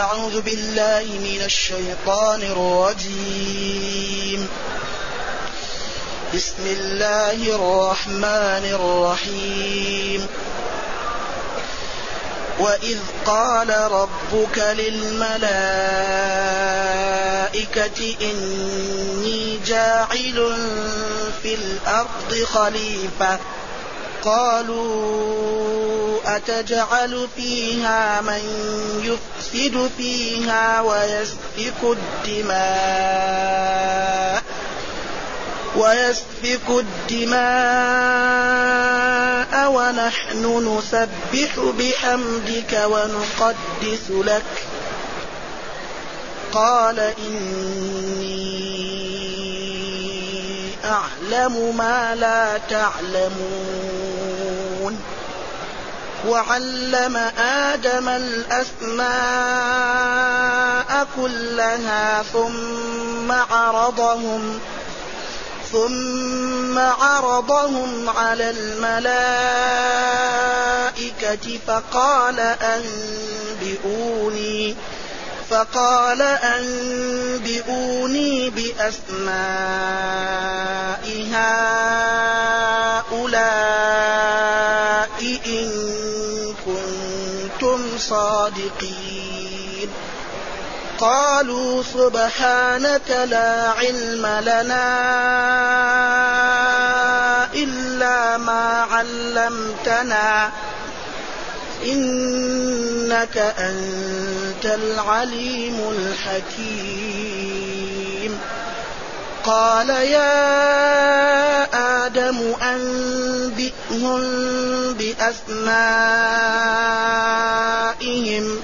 أعوذ بالله من الشيطان الرجيم. بسم الله الرحمن الرحيم. وإذ قال ربك للملائكة إني جاعل في الأرض خليفة قالوا أتجعل فيها من يفسد فيها ويسفك الدماء ويسفك الدماء ونحن نسبح بحمدك ونقدس لك قال إني أعلم ما لا تعلمون. وعلم آدم الأسماء كلها ثم عرضهم ثم عرضهم على الملائكة فقال أنبئوني. فقال أنبئوني بأسماء هؤلاء إن كنتم صادقين. قالوا سبحانك لا علم لنا إلا ما علمتنا. إنك أنت العليم الحكيم. قال يا آدم أنبئهم بأسمائهم.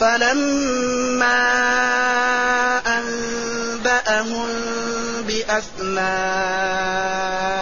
فلما أنبأهم بأسمائهم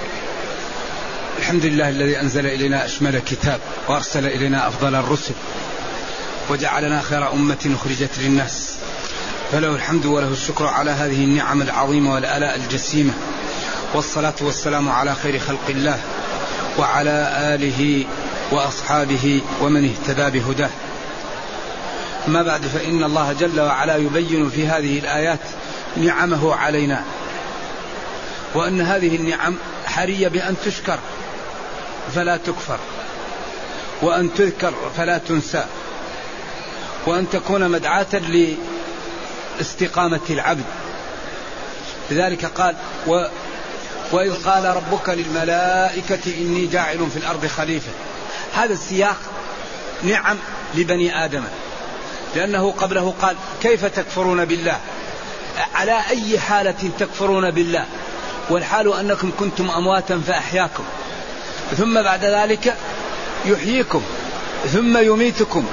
الحمد لله الذي أنزل إلينا أشمل كتاب وأرسل إلينا أفضل الرسل وجعلنا خير أمة أخرجت للناس. فله الحمد وله الشكر على هذه النعم العظيمة والآلاء الجسيمة. والصلاة والسلام على خير خلق الله وعلى آله وأصحابه ومن اهتدى بهداه. ما بعد فإن الله جل وعلا يبين في هذه الآيات نعمه علينا. وأن هذه النعم حرية بأن تشكر. فلا تكفر وأن تذكر فلا تنسى وأن تكون مدعاة لاستقامة العبد. لذلك قال و وإذ قال ربك للملائكة إني جاعل في الأرض خليفة. هذا السياق نعم لبني آدم لأنه قبله قال كيف تكفرون بالله؟ على أي حالة تكفرون بالله؟ والحال أنكم كنتم أمواتا فأحياكم. ثم بعد ذلك يحييكم ثم يميتكم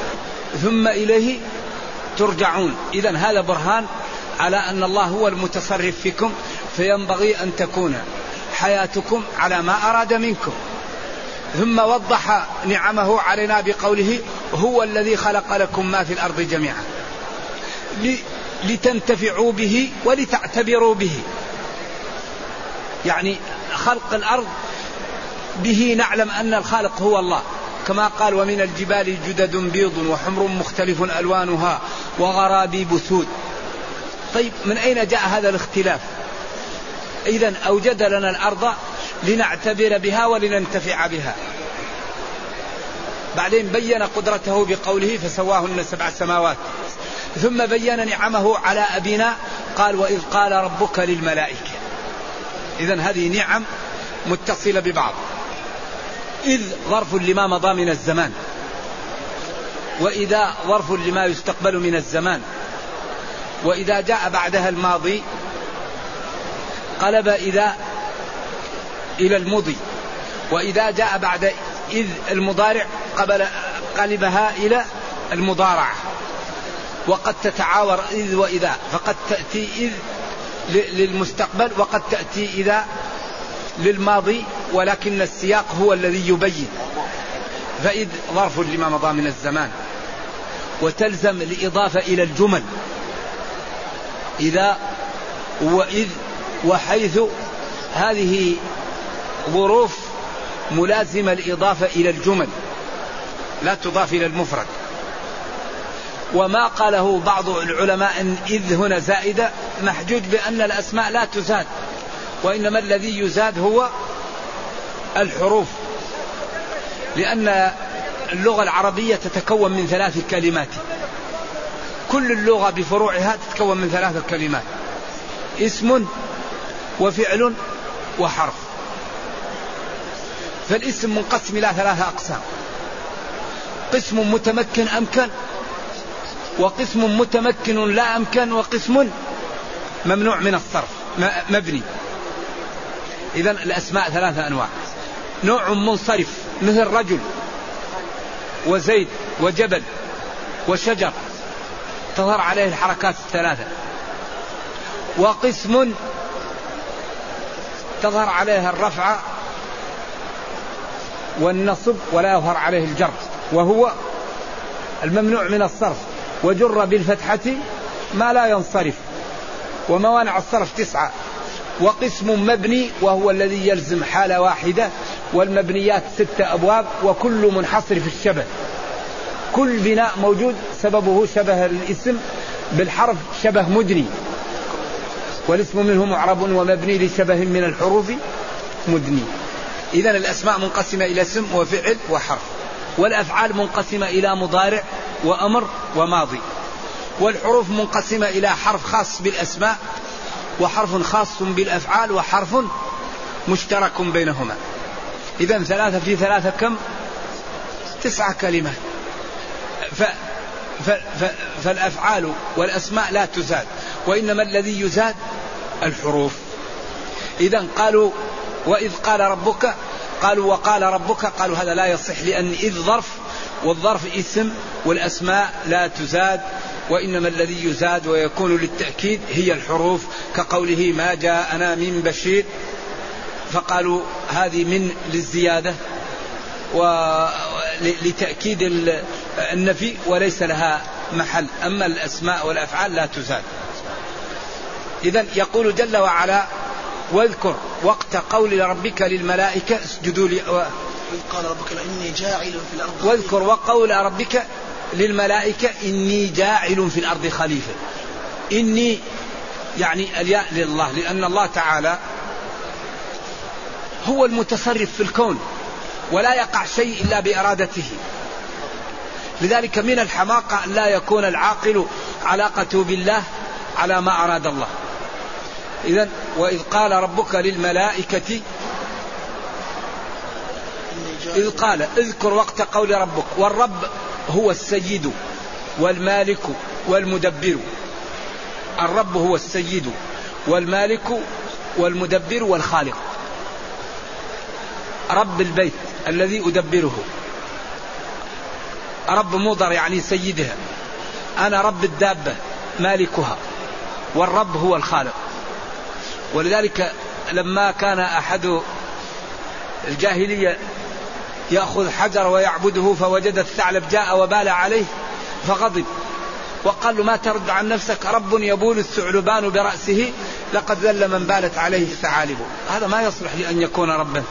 ثم إليه ترجعون. إذا هذا برهان على أن الله هو المتصرف فيكم فينبغي أن تكون حياتكم على ما أراد منكم. ثم وضح نعمه علينا بقوله هو الذي خلق لكم ما في الأرض جميعا. لتنتفعوا به ولتعتبروا به. يعني خلق الأرض به نعلم أن الخالق هو الله. كما قال ومن الجبال جدد بيض وحمر مختلف ألوانها وغرابيب سود طيب من أين جاء هذا الاختلاف؟ إذا أوجد لنا الأرض لنعتبر بها ولننتفع بها. بعدين بين قدرته بقوله فسواهن سبع سماوات. ثم بين نعمه على أبينا قال وإذ قال ربك للملائكة. إذا هذه نعم متصلة ببعض. إذ ظرف لما مضى من الزمان. وإذا ظرف لما يستقبل من الزمان. وإذا جاء بعدها الماضي قلب إذا إلى المضي. وإذا جاء بعد إذ المضارع قبل قلبها إلى المضارعة وقد تتعاور إذ وإذا فقد تأتي إذ للمستقبل وقد تأتي إذا للماضي ولكن السياق هو الذي يبين. فإذ ظرف لما مضى من الزمان وتلزم الإضافة إلى الجمل. إذا وإذ وحيث هذه ظروف ملازمة الإضافة إلى الجمل لا تضاف إلى المفرد. وما قاله بعض العلماء أن إذ هنا زائدة محجوج بأن الأسماء لا تزاد. وإنما الذي يزاد هو الحروف. لأن اللغة العربية تتكون من ثلاث كلمات. كل اللغة بفروعها تتكون من ثلاث كلمات. اسم وفعل وحرف. فالاسم منقسم إلى ثلاثة أقسام. قسم متمكن أمكن وقسم متمكن لا أمكن وقسم ممنوع من الصرف مبني. إذا الأسماء ثلاثة أنواع. نوع منصرف مثل رجل وزيد وجبل وشجر. تظهر عليه الحركات الثلاثة. وقسم تظهر عليها الرفعة والنصب ولا يظهر عليه الجر. وهو الممنوع من الصرف. وجر بالفتحة ما لا ينصرف. وموانع الصرف تسعة. وقسم مبني وهو الذي يلزم حالة واحدة والمبنيات ستة أبواب وكل منحصر في الشبه. كل بناء موجود سببه شبه الاسم بالحرف شبه مدني والاسم منه معرب ومبني لشبه من الحروف مدني إذا الأسماء منقسمة إلى اسم وفعل وحرف والأفعال منقسمة إلى مضارع وأمر وماضي والحروف منقسمة إلى حرف خاص بالأسماء وحرف خاص بالأفعال وحرف مشترك بينهما. إذا ثلاثة في ثلاثة كم؟ تسعة كلمات. ف ف ف فالأفعال والأسماء لا تزاد وإنما الذي يزاد الحروف. إذا قالوا وإذ قال ربك قالوا وقال ربك قالوا هذا لا يصح لأن إذ ظرف والظرف اسم والأسماء لا تزاد وإنما الذي يزاد ويكون للتأكيد هي الحروف كقوله ما جاءنا من بشير فقالوا هذه من للزيادة ولتأكيد النفي وليس لها محل أما الأسماء والأفعال لا تزاد. إذا يقول جل وعلا واذكر وقت قول ربك للملائكة اسجدوا لي و... قال ربك إني جاعل في الأرض واذكر وقول ربك للملائكة إني جاعل في الأرض خليفة. إني يعني الياء لله لأن الله تعالى هو المتصرف في الكون ولا يقع شيء إلا بإرادته. لذلك من الحماقة أن لا يكون العاقل علاقته بالله على ما أراد الله. إذا وإذ قال ربك للملائكة إذ قال اذكر وقت قول ربك والرب هو السيد والمالك والمدبر. الرب هو السيد والمالك والمدبر والخالق. رب البيت الذي أدبره. رب مضر يعني سيدها. أنا رب الدابة مالكها. والرب هو الخالق. ولذلك لما كان أحد الجاهلية يأخذ حجر ويعبده فوجد الثعلب جاء وبال عليه فغضب وقال له ما ترد عن نفسك رب يبول الثعلبان برأسه لقد ذل من بالت عليه الثعالب. هذا ما يصلح لأن يكون ربا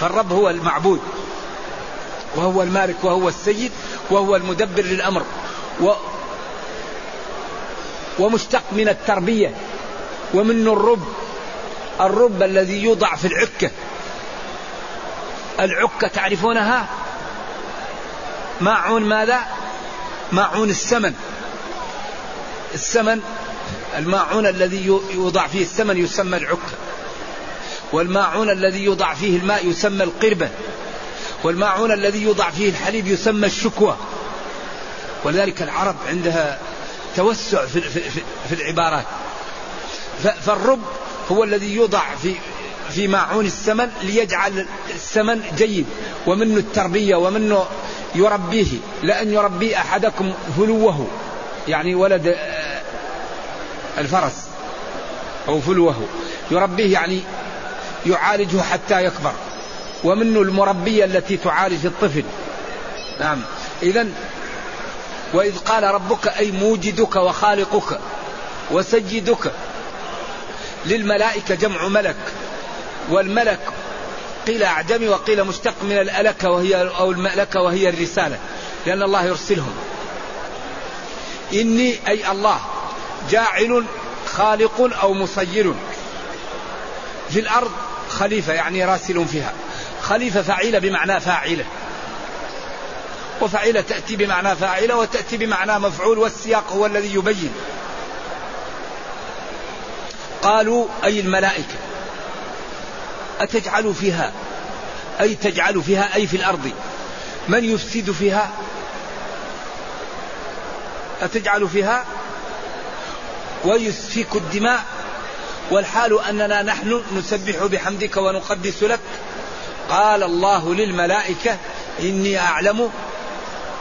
فالرب هو المعبود. وهو المالك وهو السيد وهو المدبر للأمر. و ومشتق من التربية. ومنه الرب. الرب الذي يوضع في العكة. العكة تعرفونها؟ ماعون ماذا؟ ماعون السمن. السمن الماعون الذي يوضع فيه السمن يسمى العكة. والماعون الذي يوضع فيه الماء يسمى القربة. والماعون الذي يوضع فيه الحليب يسمى الشكوى. ولذلك العرب عندها توسع في, في, في العبارات. فالرب هو الذي يوضع في في ماعون السمن ليجعل السمن جيد ومنه التربية ومنه يربيه لأن يربي أحدكم فلوه يعني ولد آه، الفرس أو فلوه. يربيه يعني يعالجه حتى يكبر ومنه المربية التي تعالج الطفل. نعم. إذا وإذ قال ربك أي موجدك وخالقك وسيدك للملائكة جمع ملك. والملك قيل أعجمي وقيل مشتق من الألكة وهي أو المألكة وهي الرسالة لأن الله يرسلهم. إني أي الله جاعل خالق أو مصير في الأرض خليفة يعني راسل فيها. خليفة فعيلة بمعنى فاعلة. وفعيلة تأتي بمعنى فاعلة وتأتي بمعنى مفعول والسياق هو الذي يبين. قالوا أي الملائكة. أتجعل فيها؟ أي تجعل فيها؟ أي في الأرض؟ من يفسد فيها؟ أتجعل فيها؟ ويسفك الدماء. والحال أننا نحن نسبح بحمدك ونقدس لك. قال الله للملائكة إني أعلم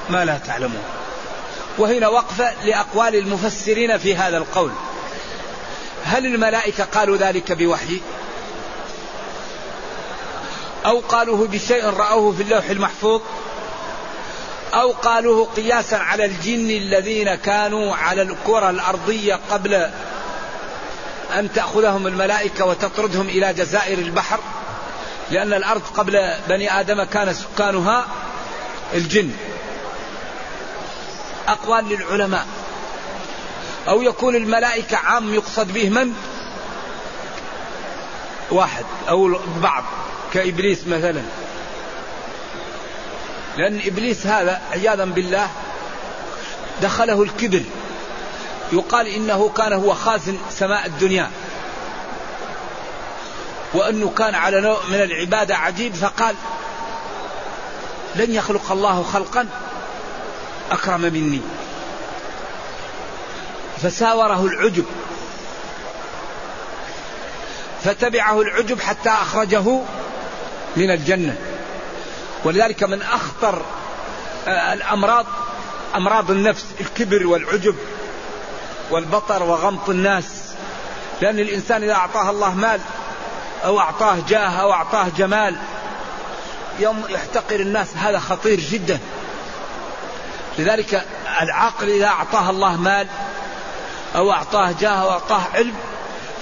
ما لا تعلمون. وهنا وقفة لأقوال المفسرين في هذا القول. هل الملائكة قالوا ذلك بوحي؟ أو قالوه بشيء رأوه في اللوح المحفوظ أو قالوه قياسا على الجن الذين كانوا على الكرة الأرضية قبل أن تأخذهم الملائكة وتطردهم إلى جزائر البحر لأن الأرض قبل بني آدم كان سكانها الجن. أقوال للعلماء. أو يكون الملائكة عام يقصد به من؟ واحد أو بعض كإبليس مثلا. لأن إبليس هذا عياذا بالله دخله الكبر. يقال إنه كان هو خازن سماء الدنيا. وأنه كان على نوع من العبادة عجيب فقال لن يخلق الله خلقا أكرم مني. فساوره العجب. فتبعه العجب حتى أخرجه من الجنة. ولذلك من أخطر آه، الأمراض أمراض النفس الكبر والعجب والبطر وغمط الناس. لأن الإنسان إذا أعطاه الله مال أو أعطاه جاه أو أعطاه جمال يوم يحتقر الناس هذا خطير جدا. لذلك العاقل إذا أعطاه الله مال أو أعطاه جاه أو أعطاه علم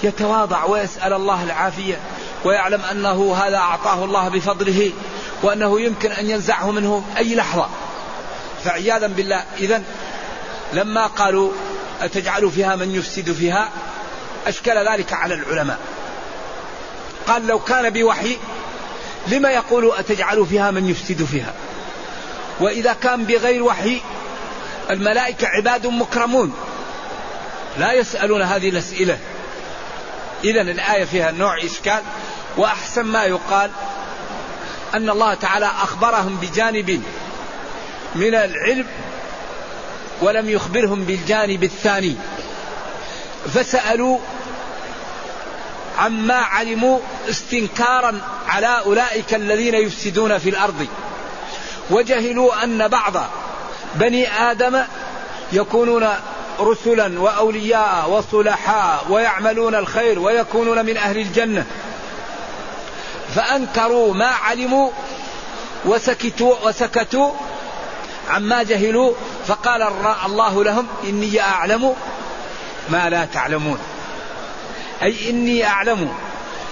يتواضع ويسأل الله العافية ويعلم أنه هذا أعطاه الله بفضله وأنه يمكن أن ينزعه منه أي لحظة. فعياذا بالله إذا لما قالوا أتجعل فيها من يفسد فيها أشكل ذلك على العلماء. قال لو كان بوحي لما يقول أتجعل فيها من يفسد فيها؟ وإذا كان بغير وحي الملائكة عباد مكرمون لا يسألون هذه الأسئلة. إذا الآية فيها نوع إشكال وأحسن ما يقال أن الله تعالى أخبرهم بجانب من العلم ولم يخبرهم بالجانب الثاني. فسألوا عما علموا استنكارا على أولئك الذين يفسدون في الأرض. وجهلوا أن بعض بني آدم يكونون رسلا وأولياء وصلحاء ويعملون الخير ويكونون من أهل الجنة. فأنكروا ما علموا وسكتوا وسكتوا عما جهلوا. فقال الله لهم إني أعلم ما لا تعلمون. أي إني أعلم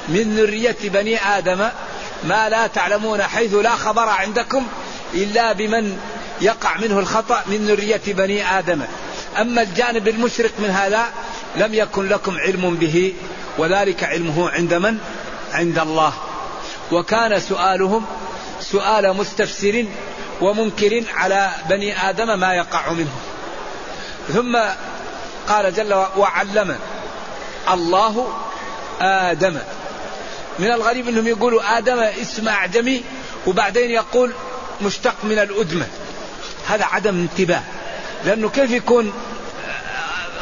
من ذرية بني آدم ما لا تعلمون حيث لا خبر عندكم إلا بمن يقع منه الخطأ من ذرية بني آدم. أما الجانب المشرق من هذا لم يكن لكم علم به وذلك علمه عند من؟ عند الله. وكان سؤالهم سؤال مستفسر ومنكر على بني آدم ما يقع منه. ثم قال جل وعلم الله آدم. من الغريب أنهم يقولوا آدم اسم أعجمي وبعدين يقول مشتق من الأدمة. هذا عدم انتباه. لأنه كيف يكون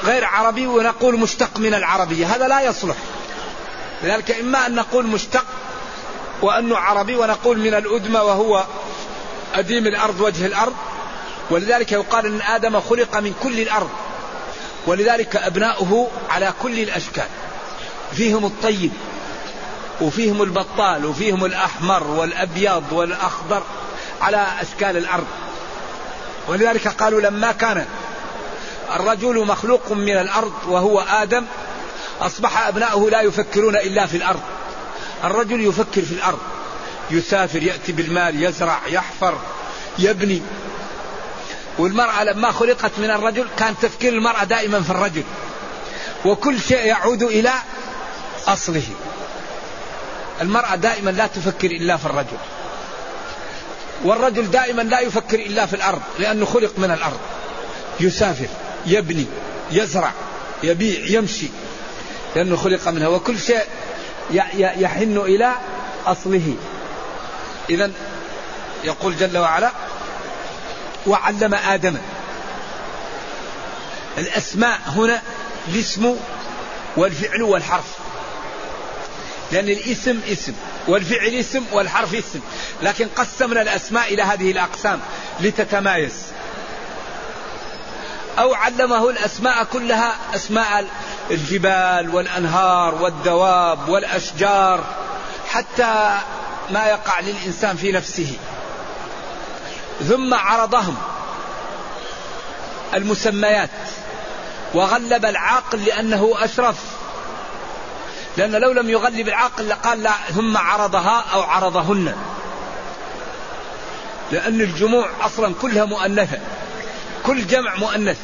غير عربي ونقول مشتق من العربية؟ هذا لا يصلح. لذلك إما أن نقول مشتق وأنه عربي ونقول من الأدمة وهو أديم الأرض وجه الأرض ولذلك يقال أن آدم خلق من كل الأرض ولذلك أبناؤه على كل الأشكال. فيهم الطيب وفيهم البطال وفيهم الأحمر والأبيض والأخضر على أشكال الأرض. ولذلك قالوا لما كان الرجل مخلوق من الأرض وهو آدم أصبح أبناؤه لا يفكرون إلا في الأرض. الرجل يفكر في الأرض. يسافر يأتي بالمال يزرع يحفر يبني. والمرأة لما خلقت من الرجل كان تفكير المرأة دائما في الرجل. وكل شيء يعود إلى أصله. المرأة دائما لا تفكر إلا في الرجل. والرجل دائما لا يفكر إلا في الأرض لأنه خلق من الأرض. يسافر يبني يزرع يبيع يمشي لأنه خلق منها. وكل شيء يحن إلى أصله. إذا يقول جل وعلا وعلم آدم. الأسماء هنا الاسم والفعل والحرف. لأن الاسم اسم. والفعل اسم والحرف اسم. لكن قسمنا الأسماء إلى هذه الأقسام لتتمايز. أو علمه الأسماء كلها أسماء الجبال والأنهار والدواب والأشجار حتى ما يقع للإنسان في نفسه. ثم عرضهم المسميات وغلب العاقل لأنه أشرف. لأن لو لم يغلب العاقل لقال لا ثم عرضها أو عرضهن. لأن الجموع أصلا كلها مؤنثة كل جمع مؤنث.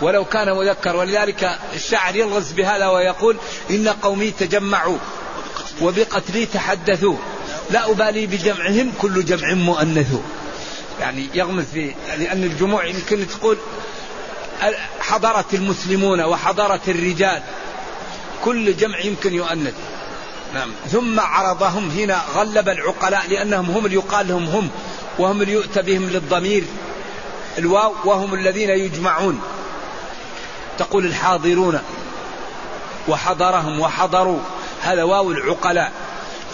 ولو كان مذكر ولذلك الشاعر يلغز بهذا ويقول إن قومي تجمعوا وبقتلي تحدثوا. لا أبالي بجمعهم كل جمع مؤنث. يعني يغمز في لأن الجموع يمكن تقول حضرت المسلمون وحضرت الرجال. كل جمع يمكن يؤنث. نعم. ثم عرضهم هنا غلب العقلاء لأنهم هم اللي يقال لهم هم وهم اللي يؤتى بهم للضمير. الواو وهم الذين يجمعون. تقول الحاضرون وحضرهم وحضروا. هذا واو العقلاء.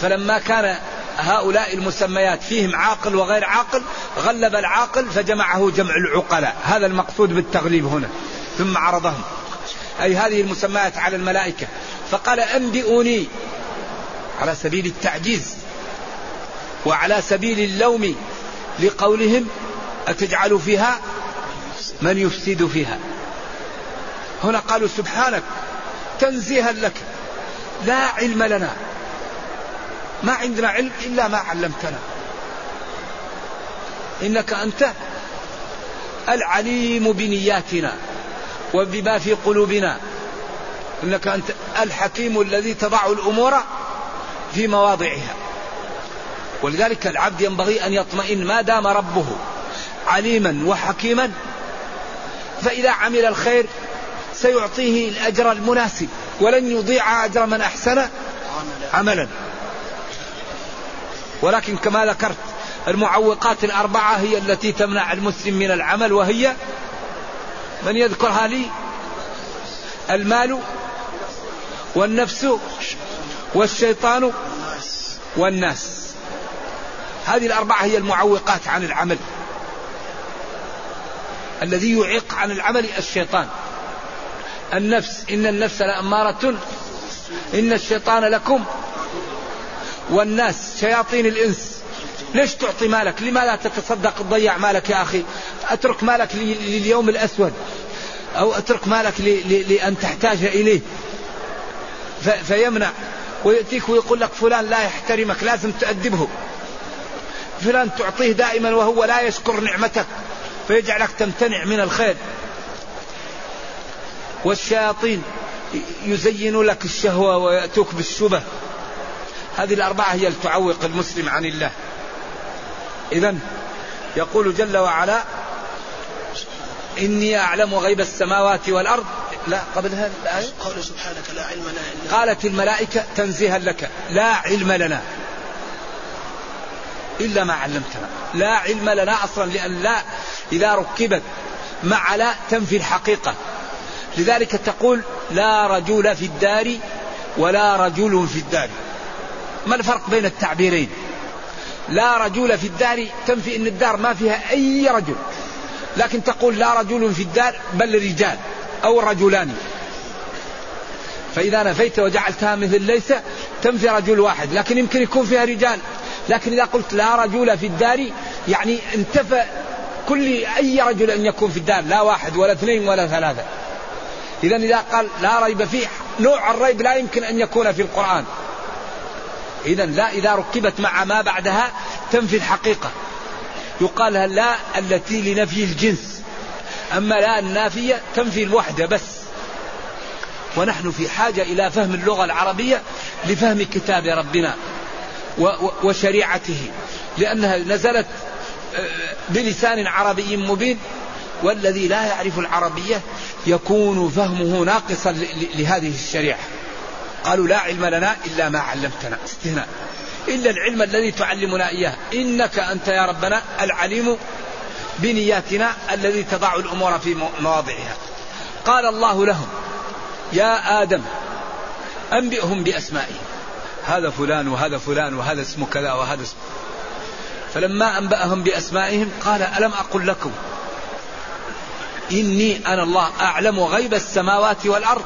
فلما كان هؤلاء المسميات فيهم عاقل وغير عاقل غلب العاقل فجمعه جمع العقلاء. هذا المقصود بالتغليب هنا. ثم عرضهم. أي هذه المسميات على الملائكة. فقال أنبئوني على سبيل التعجيز وعلى سبيل اللوم لقولهم أتجعل فيها من يفسد فيها. هنا قالوا سبحانك تنزيها لك لا علم لنا. ما عندنا علم إلا ما علمتنا. إنك أنت العليم بنياتنا. وبما في قلوبنا. إنك أنت الحكيم الذي تضع الأمور في مواضعها. ولذلك العبد ينبغي أن يطمئن ما دام ربه عليما وحكيما فإذا عمل الخير سيعطيه الأجر المناسب ولن يضيع أجر من أحسن عملا. ولكن كما ذكرت المعوقات الأربعة هي التي تمنع المسلم من العمل وهي من يذكرها لي؟ المال والنفس والشيطان والناس. هذه الأربعة هي المعوقات عن العمل. الذي يعيق عن العمل الشيطان. النفس إن النفس لأمارة إن الشيطان لكم. والناس شياطين الإنس. ليش تعطي مالك؟ لما لا تتصدق تضيع مالك يا أخي؟ أترك مالك لليوم الأسود. أو أترك مالك لأن تحتاج إليه. فيمنع. ويأتيك ويقول لك فلان لا يحترمك لازم تأدبه فلان تعطيه دائما وهو لا يشكر نعمتك فيجعلك تمتنع من الخير. والشياطين يزين لك الشهوة ويأتوك بالشبه. هذه الأربعة هي اللي تعوق المسلم عن الله. إذا يقول جل وعلا إني أعلم غيب السماوات والأرض. لا قبل هذه الآية؟ قال سبحانك لا علم لنا إلا قالت الملائكة تنزيها لك لا علم لنا. إلا ما علمتنا. لا علم لنا أصلا لأن لا إذا ركبت مع لا تنفي الحقيقة. لذلك تقول لا رجل في الدار ولا رجل في الدار. ما الفرق بين التعبيرين؟ لا رجل في الدار تنفي إن الدار ما فيها أي رجل. لكن تقول لا رجل في الدار بل رجال أو رجلان. فإذا نفيت وجعلتها مثل ليس تنفي رجل واحد. لكن يمكن يكون فيها رجال. لكن إذا قلت لا رجل في الدار يعني انتفى كل أي رجل أن يكون في الدار. لا واحد ولا اثنين ولا ثلاثة. اذا إذا قال لا ريب فيه نوع الريب لا يمكن أن يكون في القرآن. إذا لا إذا ركبت مع ما بعدها تنفي الحقيقة. يقال لا التي لنفي الجنس. أما لا النافية تنفي الوحدة بس. ونحن في حاجة إلى فهم اللغة العربية لفهم كتاب ربنا وشريعته. لأنها نزلت آه، بلسان عربي مبين والذي لا يعرف العربية يكون فهمه ناقصا لهذه الشريعة. قالوا لا علم لنا إلا ما علمتنا. استثناء إلا العلم الذي تعلمنا إياه. إنك أنت يا ربنا العليم بنياتنا الذي تضع الأمور في مواضعها. قال الله لهم يا آدم أنبئهم بأسمائهم. هذا فلان وهذا فلان وهذا اسمه كذا وهذا اسمه فلما أنبأهم بأسمائهم قال ألم أقل لكم إني أنا الله أعلم غيب السماوات والأرض؟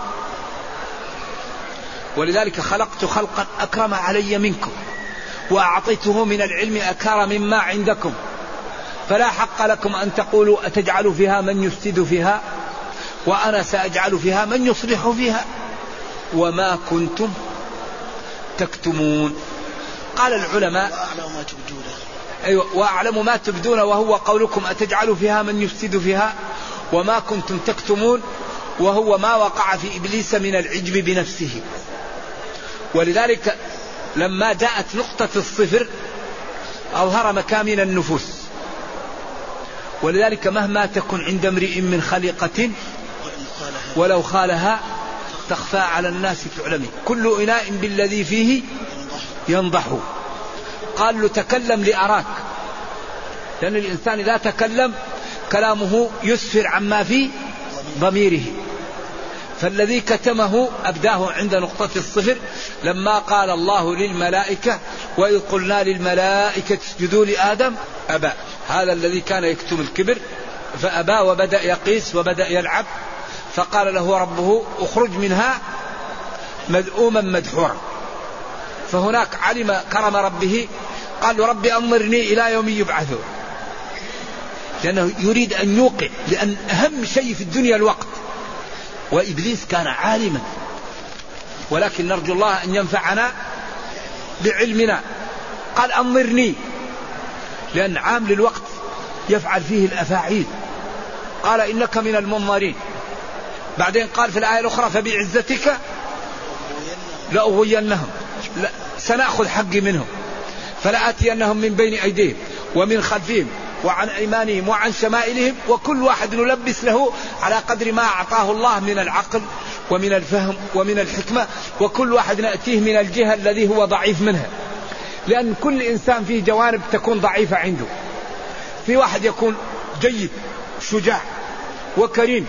ولذلك خلقت خلقا أكرم علي منكم وأعطيته من العلم أكار مما عندكم. فلا حق لكم أن تقولوا أتجعل فيها من يفسد فيها؟ وأنا سأجعل فيها من يصلح فيها. وما كنتم تكتمون. قال العلماء وأعلم ما تبدون أيوة وأعلم ما تبدون وهو قولكم أتجعل فيها من يفسد فيها؟ وما كنتم تكتمون وهو ما وقع في إبليس من العجب بنفسه. ولذلك لما جاءت نقطة الصفر أظهر مكامن النفوس. ولذلك مهما تكن عند امرئ من خليقة ولو خالها تخفى على الناس تعلمي كل إناء بالذي فيه ينضح. قال له تكلم لأراك. لأن الإنسان إذا تكلم كلامه يسفر عما في ضميره. فالذي كتمه أبداه عند نقطة الصفر لما قال الله للملائكة وإذ قلنا للملائكة اسجدوا لآدم أبى. هذا الذي كان يكتم الكبر فأبى وبدأ يقيس وبدأ يلعب فقال له ربه اخرج منها مذءوما مدحورا. فهناك علم كرم ربه قال ربي أنظرني إلى يوم يبعثون. لأنه يريد أن يوقع لأن أهم شيء في الدنيا الوقت. وإبليس كان عالما. ولكن نرجو الله أن ينفعنا بعلمنا. قال أنظرني لأن عام للوقت يفعل فيه الأفاعيل. قال إنك من المنظرين. بعدين قال في الآية الأخرى فبعزتك لأغوينهم. لا سنأخذ حقي منهم. فلآتينهم من بين أيديهم ومن خلفهم. وعن أيمانهم وعن شمائلهم وكل واحد نلبس له على قدر ما أعطاه الله من العقل ومن الفهم ومن الحكمة وكل واحد نأتيه من الجهة الذي هو ضعيف منها. لأن كل إنسان فيه جوانب تكون ضعيفة عنده. في واحد يكون جيد شجاع وكريم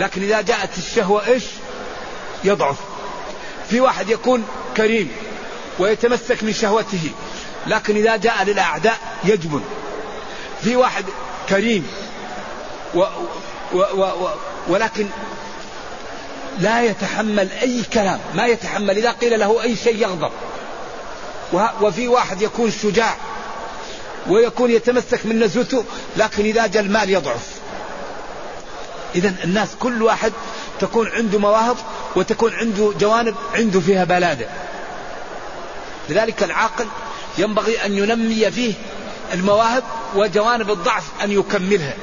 لكن إذا جاءت الشهوة إيش؟ يضعف. في واحد يكون كريم ويتمسك من شهوته لكن إذا جاء للأعداء يجبن. في واحد كريم. و و و و ولكن لا يتحمل أي كلام. ما يتحمل. إذا قيل له أي شيء يغضب. وفي واحد يكون شجاع. ويكون يتمسك من نزوته. لكن إذا جاء المال يضعف. إذا الناس كل واحد تكون عنده مواهب وتكون عنده جوانب عنده فيها بلادة. لذلك العاقل ينبغي أن ينمي فيه المواهب وجوانب الضعف أن يكملها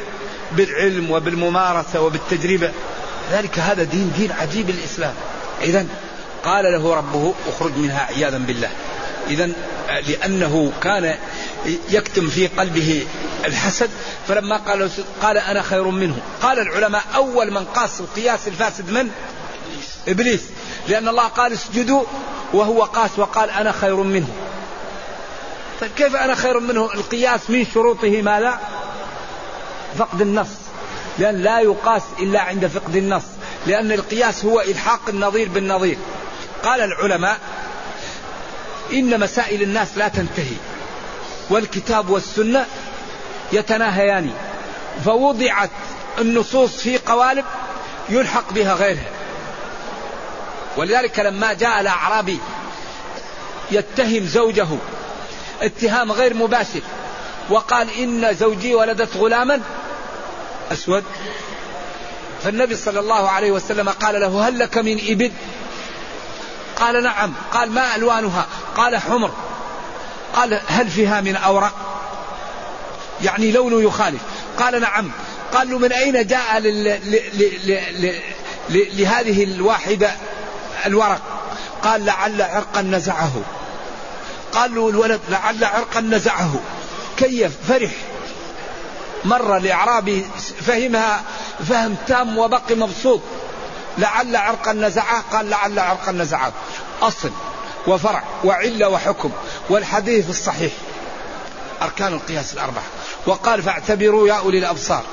بالعلم وبالممارسة وبالتجربة. ذلك هذا دين دين عجيب الإسلام إذا قال له ربه اخرج منها عياذا بالله. إذا لأنه كان يكتم في قلبه الحسد فلما قال قال أنا خير منه. قال العلماء أول من قاس القياس الفاسد من؟ إبليس. لأن الله قال اسجدوا وهو قاس وقال أنا خير منه. طيب كيف أنا خير منه القياس من شروطه ماذا فقد النص. لأن لا يقاس إلا عند فقد النص. لأن القياس هو إلحاق النظير بالنظير. قال العلماء إن مسائل الناس لا تنتهي والكتاب والسنة يتناهيان فوضعت النصوص في قوالب يلحق بها غيرها. ولذلك لما جاء الأعرابي يتهم زوجه اتهام غير مباشر. وقال إن زوجي ولدت غلاما أسود. فالنبي صلى الله عليه وسلم قال له هل لك من إبل؟ قال نعم. قال ما ألوانها؟ قال حمر. قال هل فيها من أورق؟ يعني لونه يخالف. قال نعم. قال له من أين جاء لهذه الواحدة الورق؟ قال لعل عرقا نزعه. قال له الولد لعل عرقا نزعه. كيف؟ فرح. مر الإعرابي فهمها فهم تام وبقي مبسوط. لعل عرقا نزعه قال لعل عرقا نزعه. أصل وفرع وعلة وحكم والحديث الصحيح. أركان القياس الأربعة. وقال فاعتبروا يا أولي الأبصار.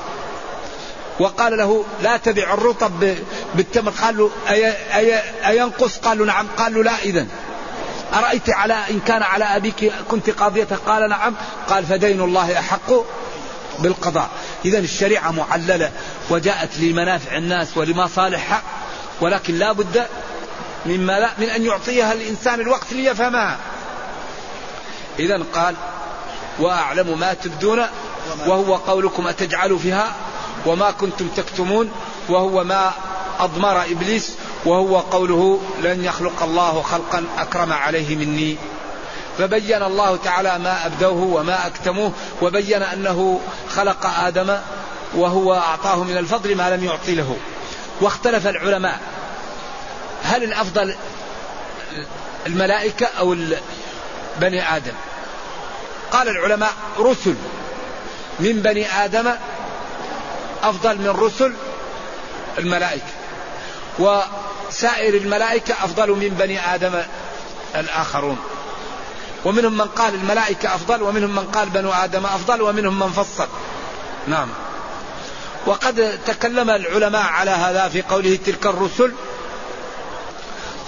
وقال له لا تبع الرطب بالتمر. قال له أي أي أينقص؟ قال له نعم. قال له لا إذن. أرأيت على إن كان على أبيك كنت قاضيته قال نعم. قال فدين الله أحق بالقضاء. إذا الشريعة معللة وجاءت لمنافع الناس ولمصالحها ولكن لا بد مما لا من أن يعطيها الإنسان الوقت ليفهمها. إذا قال وأعلم ما تبدون وهو قولكم أتجعل فيها وما كنتم تكتمون وهو ما أضمر إبليس وهو قوله لن يخلق الله خلقا أكرم عليه مني. فبين الله تعالى ما أبدوه وما أكتموه وبين أنه خلق آدم وهو أعطاه من الفضل ما لم يعطي له. واختلف العلماء. هل الأفضل الملائكة أو بني آدم؟ قال العلماء رسل. من بني آدم أفضل من رسل الملائكة. وسائر الملائكة أفضل من بني آدم الآخرون. ومنهم من قال الملائكة أفضل ومنهم من قال بنو آدم أفضل ومنهم من فصل. نعم. وقد تكلم العلماء على هذا في قوله تلك الرسل.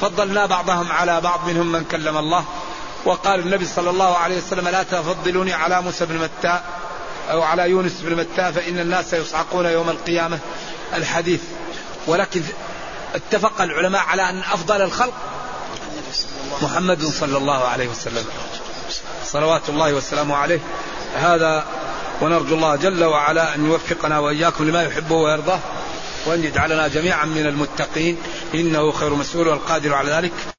فضلنا بعضهم على بعض منهم من كلم الله. وقال النبي صلى الله عليه وسلم لا تفضلوني على موسى بن متى أو على يونس بن متى فإن الناس يصعقون يوم القيامة. الحديث. ولكن اتفق العلماء على أن أفضل الخلق محمد صلى الله عليه وسلم. صلوات الله وسلامه عليه. هذا ونرجو الله جل وعلا أن يوفقنا وإياكم لما يحبه ويرضاه وأن يجعلنا جميعا من المتقين. إنه خير مسؤول والقادر على ذلك.